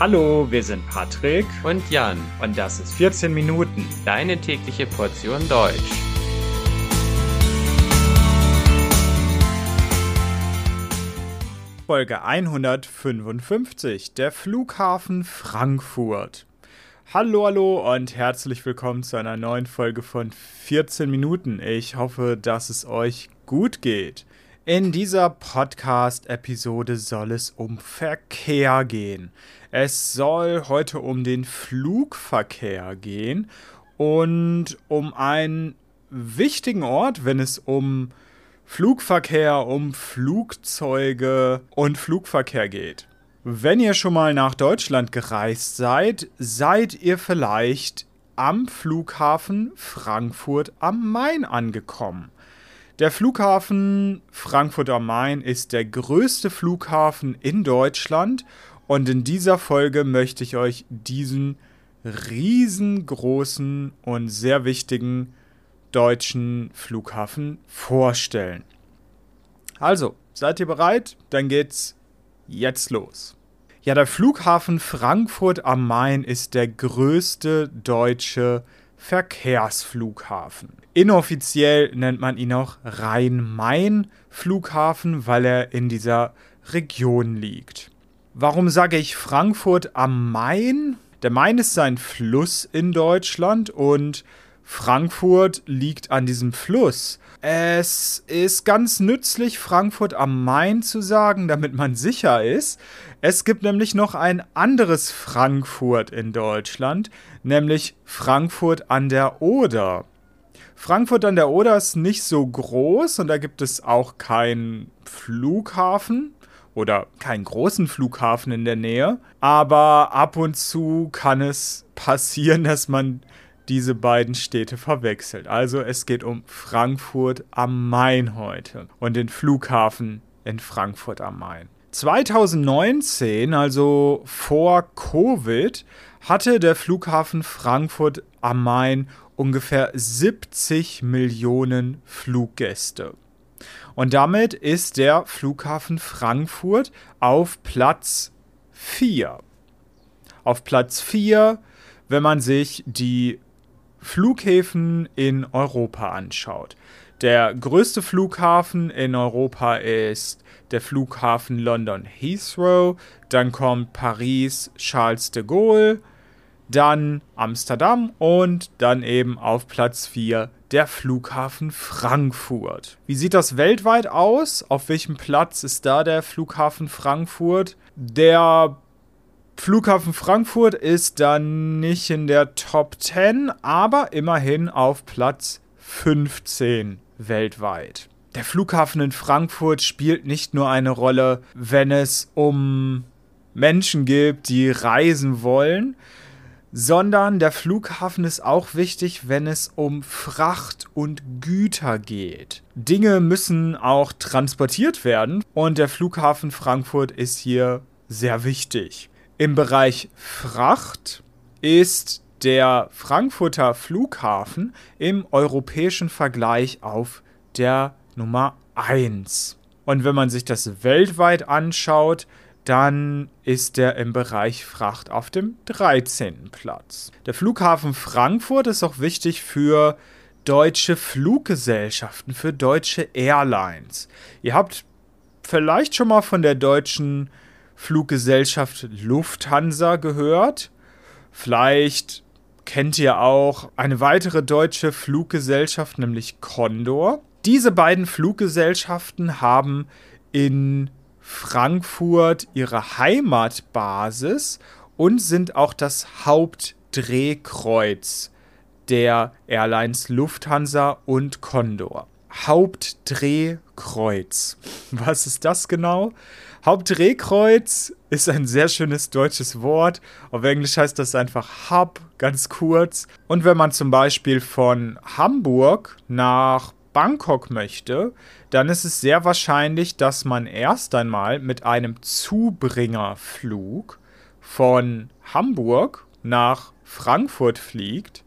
Hallo, wir sind Patrick und Jan und das ist 14 Minuten, deine tägliche Portion Deutsch. Folge 155, der Flughafen Frankfurt. Hallo, hallo und herzlich willkommen zu einer neuen Folge von 14 Minuten. Ich hoffe, dass es euch gut geht. In dieser Podcast-Episode soll es um Verkehr gehen. Es soll heute um den Flugverkehr gehen und um einen wichtigen Ort, wenn es um Flugverkehr, um Flugzeuge und Flugverkehr geht. Wenn ihr schon mal nach Deutschland gereist seid, seid ihr vielleicht am Flughafen Frankfurt am Main angekommen. Der Flughafen Frankfurt am Main ist der größte Flughafen in Deutschland und in dieser Folge möchte ich euch diesen riesengroßen und sehr wichtigen deutschen Flughafen vorstellen. Also, seid ihr bereit? Dann geht's jetzt los. Ja, der Flughafen Frankfurt am Main ist der größte deutsche Verkehrsflughafen. Inoffiziell nennt man ihn auch Rhein-Main-Flughafen, weil er in dieser Region liegt. Warum sage ich Frankfurt am Main? Der Main ist ein Fluss in Deutschland und Frankfurt liegt an diesem Fluss. Es ist ganz nützlich, Frankfurt am Main zu sagen, damit man sicher ist. Es gibt nämlich noch ein anderes Frankfurt in Deutschland, nämlich Frankfurt an der Oder. Frankfurt an der Oder ist nicht so groß und da gibt es auch keinen Flughafen oder keinen großen Flughafen in der Nähe. Aber ab und zu kann es passieren, dass man diese beiden Städte verwechselt. Also es geht um Frankfurt am Main heute und den Flughafen in Frankfurt am Main. 2019, also vor Covid, hatte der Flughafen Frankfurt am Main ungefähr 70 Millionen Fluggäste. Und damit ist der Flughafen Frankfurt auf Platz 4. Auf Platz 4, wenn man sich die Flughäfen in Europa anschaut. Der größte Flughafen in Europa ist der Flughafen London Heathrow, dann kommt Paris Charles de Gaulle, dann Amsterdam und dann eben auf Platz 4 der Flughafen Frankfurt. Wie sieht das weltweit aus? Auf welchem Platz ist da der Flughafen Frankfurt? Der Flughafen Frankfurt ist dann nicht in der Top 10, aber immerhin auf Platz 15 weltweit. Der Flughafen in Frankfurt spielt nicht nur eine Rolle, wenn es um Menschen gibt, die reisen wollen, sondern der Flughafen ist auch wichtig, wenn es um Fracht und Güter geht. Dinge müssen auch transportiert werden und der Flughafen Frankfurt ist hier sehr wichtig. Im Bereich Fracht ist der Frankfurter Flughafen im europäischen Vergleich auf der Nummer 1. Und wenn man sich das weltweit anschaut, dann ist er im Bereich Fracht auf dem 13. Platz. Der Flughafen Frankfurt ist auch wichtig für deutsche Fluggesellschaften, für deutsche Airlines. Ihr habt vielleicht schon mal von der deutschen Fluggesellschaft Lufthansa gehört. Vielleicht kennt ihr auch eine weitere deutsche Fluggesellschaft, nämlich Condor. Diese beiden Fluggesellschaften haben in Frankfurt ihre Heimatbasis und sind auch das Hauptdrehkreuz der Airlines Lufthansa und Condor. Hauptdrehkreuz. Was ist das genau? Hauptdrehkreuz ist ein sehr schönes deutsches Wort. Auf Englisch heißt das einfach Hub, ganz kurz. Und wenn man zum Beispiel von Hamburg nach Bangkok möchte, dann ist es sehr wahrscheinlich, dass man erst einmal mit einem Zubringerflug von Hamburg nach Frankfurt fliegt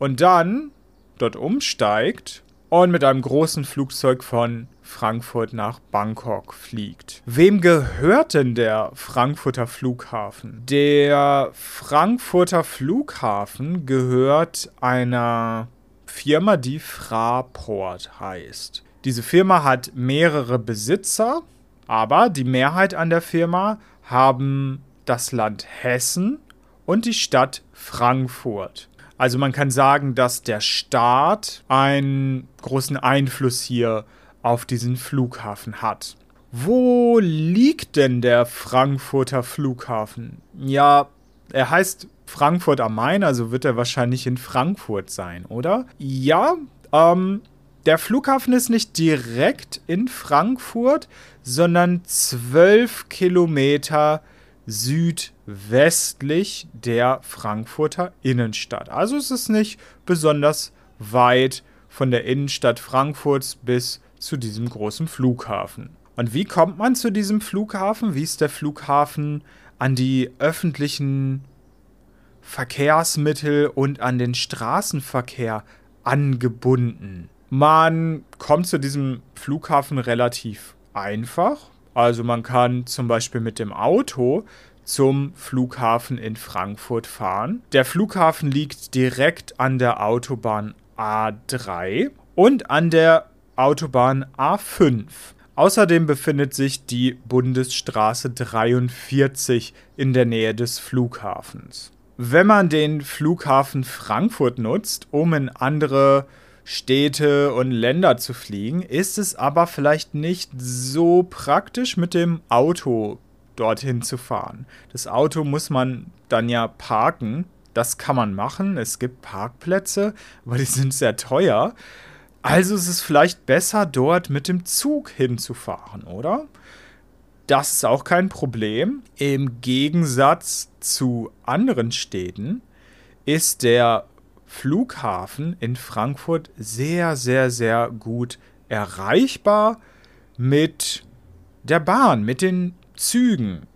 und dann dort umsteigt und mit einem großen Flugzeug von Frankfurt nach Bangkok fliegt. Wem gehört denn der Frankfurter Flughafen? Der Frankfurter Flughafen gehört einer Firma, die Fraport heißt. Diese Firma hat mehrere Besitzer, aber die Mehrheit an der Firma haben das Land Hessen und die Stadt Frankfurt. Also man kann sagen, dass der Staat einen großen Einfluss hier auf diesen Flughafen hat. Wo liegt denn der Frankfurter Flughafen? Ja, er heißt Frankfurt am Main, also wird er wahrscheinlich in Frankfurt sein, oder? Ja, ähm, der Flughafen ist nicht direkt in Frankfurt, sondern zwölf Kilometer südwestlich der Frankfurter Innenstadt. Also es ist nicht besonders weit von der Innenstadt Frankfurts bis zu diesem großen Flughafen. Und wie kommt man zu diesem Flughafen? Wie ist der Flughafen an die öffentlichen Verkehrsmittel und an den Straßenverkehr angebunden? Man kommt zu diesem Flughafen relativ einfach. Also man kann zum Beispiel mit dem Auto zum Flughafen in Frankfurt fahren. Der Flughafen liegt direkt an der Autobahn A3 und an der Autobahn A5. Außerdem befindet sich die Bundesstraße 43 in der Nähe des Flughafens. Wenn man den Flughafen Frankfurt nutzt, um in andere Städte und Länder zu fliegen, ist es aber vielleicht nicht so praktisch mit dem Auto dorthin zu fahren. Das Auto muss man dann ja parken. Das kann man machen. Es gibt Parkplätze, aber die sind sehr teuer. Also ist es vielleicht besser, dort mit dem Zug hinzufahren, oder? Das ist auch kein Problem. Im Gegensatz zu anderen Städten ist der Flughafen in Frankfurt sehr, sehr, sehr gut erreichbar mit der Bahn, mit den Zügen.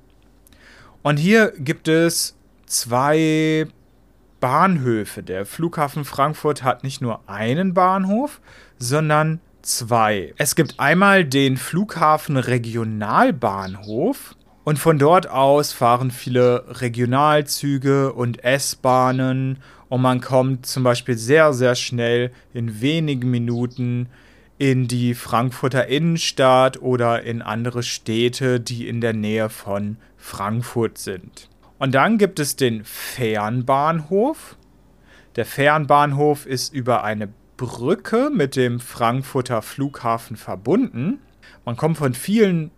Und hier gibt es zwei Bahnhöfe. Der Flughafen Frankfurt hat nicht nur einen Bahnhof, sondern zwei. Es gibt einmal den Flughafen Regionalbahnhof und von dort aus fahren viele Regionalzüge und S-Bahnen und man kommt zum Beispiel sehr, sehr schnell in wenigen Minuten in die Frankfurter Innenstadt oder in andere Städte, die in der Nähe von Frankfurt sind. Und dann gibt es den Fernbahnhof. Der Fernbahnhof ist über eine Brücke mit dem Frankfurter Flughafen verbunden. Man kommt von vielen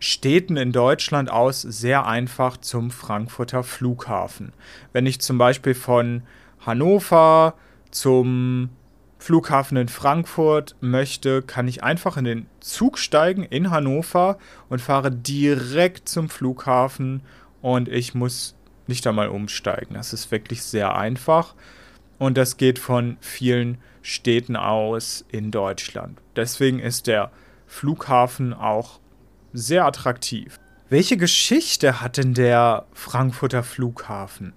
Städten in Deutschland aus sehr einfach zum Frankfurter Flughafen. Wenn ich zum Beispiel von Hannover zum Flughafen in Frankfurt möchte, kann ich einfach in den Zug steigen in Hannover und fahre direkt zum Flughafen und ich muss nicht einmal umsteigen. Das ist wirklich sehr einfach und das geht von vielen Städten aus in Deutschland. Deswegen ist der Flughafen auch sehr attraktiv. Welche Geschichte hat denn der Frankfurter Flughafen?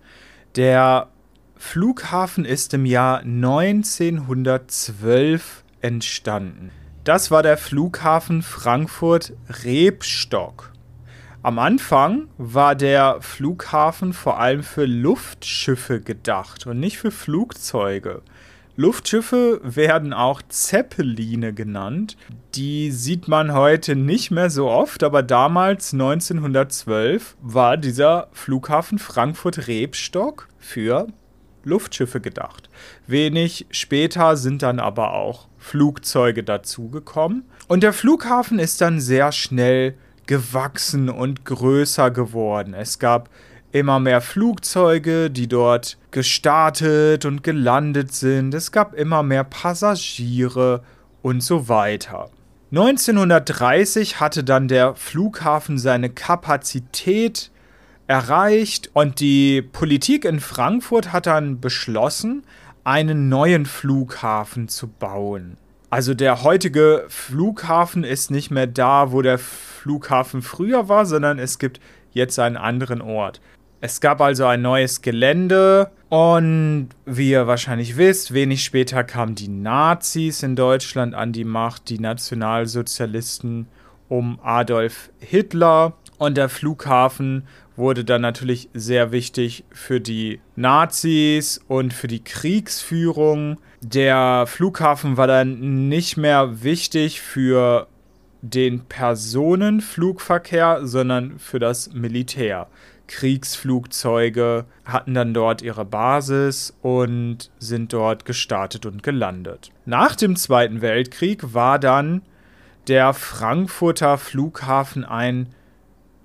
Der Flughafen ist im Jahr 1912 entstanden. Das war der Flughafen Frankfurt-Rebstock. Am Anfang war der Flughafen vor allem für Luftschiffe gedacht und nicht für Flugzeuge. Luftschiffe werden auch Zeppeline genannt. Die sieht man heute nicht mehr so oft, aber damals 1912 war dieser Flughafen Frankfurt-Rebstock für Luftschiffe gedacht. Wenig später sind dann aber auch Flugzeuge dazugekommen. Und der Flughafen ist dann sehr schnell gewachsen und größer geworden. Es gab immer mehr Flugzeuge, die dort gestartet und gelandet sind. Es gab immer mehr Passagiere und so weiter. 1930 hatte dann der Flughafen seine Kapazität erreicht und die Politik in Frankfurt hat dann beschlossen, einen neuen Flughafen zu bauen. Also der heutige Flughafen ist nicht mehr da, wo der Flughafen früher war, sondern es gibt jetzt einen anderen Ort. Es gab also ein neues Gelände und wie ihr wahrscheinlich wisst, wenig später kamen die Nazis in Deutschland an die Macht, die Nationalsozialisten um Adolf Hitler und der Flughafen wurde dann natürlich sehr wichtig für die Nazis und für die Kriegsführung. Der Flughafen war dann nicht mehr wichtig für den Personenflugverkehr, sondern für das Militär. Kriegsflugzeuge hatten dann dort ihre Basis und sind dort gestartet und gelandet. Nach dem Zweiten Weltkrieg war dann der Frankfurter Flughafen ein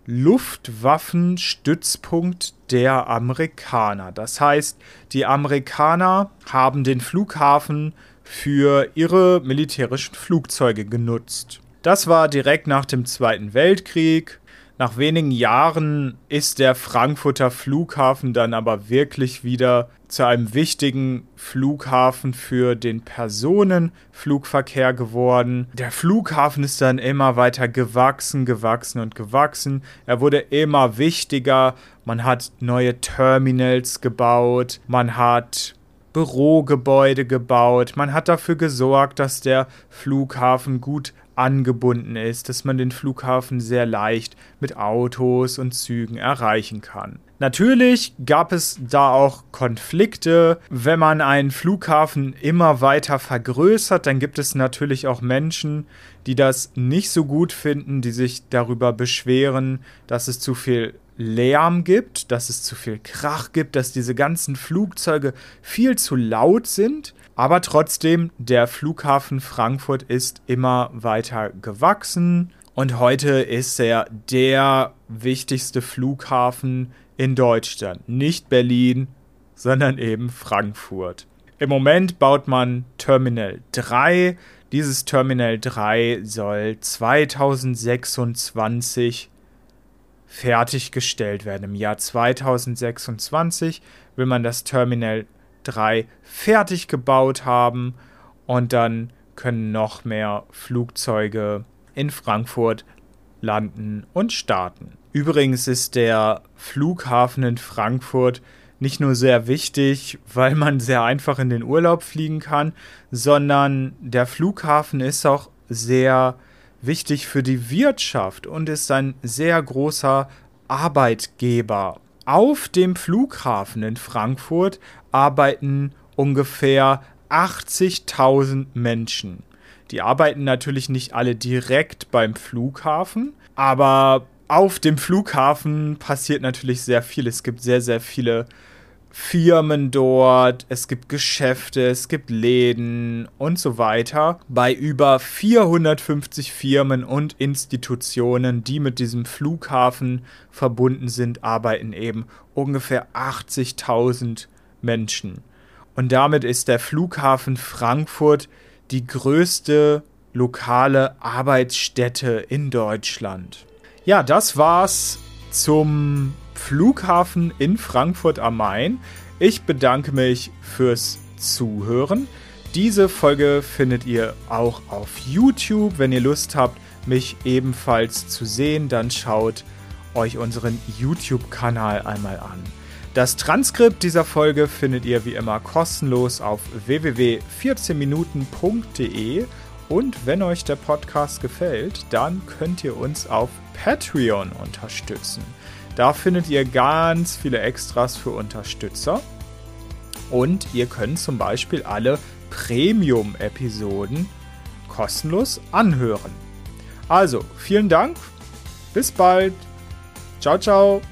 Luftwaffenstützpunkt der Amerikaner. Das heißt, die Amerikaner haben den Flughafen für ihre militärischen Flugzeuge genutzt. Das war direkt nach dem Zweiten Weltkrieg. Nach wenigen Jahren ist der Frankfurter Flughafen dann aber wirklich wieder zu einem wichtigen Flughafen für den Personenflugverkehr geworden. Der Flughafen ist dann immer weiter gewachsen, gewachsen und gewachsen. Er wurde immer wichtiger. Man hat neue Terminals gebaut. Man hat Bürogebäude gebaut. Man hat dafür gesorgt, dass der Flughafen gut angebunden ist, dass man den Flughafen sehr leicht mit Autos und Zügen erreichen kann. Natürlich gab es da auch Konflikte. Wenn man einen Flughafen immer weiter vergrößert, dann gibt es natürlich auch Menschen, die das nicht so gut finden, die sich darüber beschweren, dass es zu viel Lärm gibt, dass es zu viel Krach gibt, dass diese ganzen Flugzeuge viel zu laut sind. Aber trotzdem, der Flughafen Frankfurt ist immer weiter gewachsen und heute ist er der wichtigste Flughafen in Deutschland. Nicht Berlin, sondern eben Frankfurt. Im Moment baut man Terminal 3. Dieses Terminal 3 soll 2026 fertiggestellt werden. Im Jahr 2026 will man das Terminal 3 fertig gebaut haben und dann können noch mehr Flugzeuge in Frankfurt landen und starten. Übrigens ist der Flughafen in Frankfurt nicht nur sehr wichtig, weil man sehr einfach in den Urlaub fliegen kann, sondern der Flughafen ist auch sehr wichtig für die Wirtschaft und ist ein sehr großer Arbeitgeber. Auf dem Flughafen in Frankfurt arbeiten ungefähr 80.000 Menschen. Die arbeiten natürlich nicht alle direkt beim Flughafen, aber auf dem Flughafen passiert natürlich sehr viel. Es gibt sehr, sehr viele Firmen dort, es gibt Geschäfte, es gibt Läden und so weiter. Bei über 450 Firmen und Institutionen, die mit diesem Flughafen verbunden sind, arbeiten eben ungefähr 80.000 Menschen. Und damit ist der Flughafen Frankfurt die größte lokale Arbeitsstätte in Deutschland. Ja, das war's zum Flughafen in Frankfurt am Main. Ich bedanke mich fürs Zuhören. Diese Folge findet ihr auch auf YouTube. Wenn ihr Lust habt, mich ebenfalls zu sehen, dann schaut euch unseren YouTube-Kanal einmal an. Das Transkript dieser Folge findet ihr wie immer kostenlos auf www.14minuten.de und wenn euch der Podcast gefällt, dann könnt ihr uns auf Patreon unterstützen. Da findet ihr ganz viele Extras für Unterstützer. Und ihr könnt zum Beispiel alle Premium-Episoden kostenlos anhören. Also, vielen Dank. Bis bald. Ciao, ciao.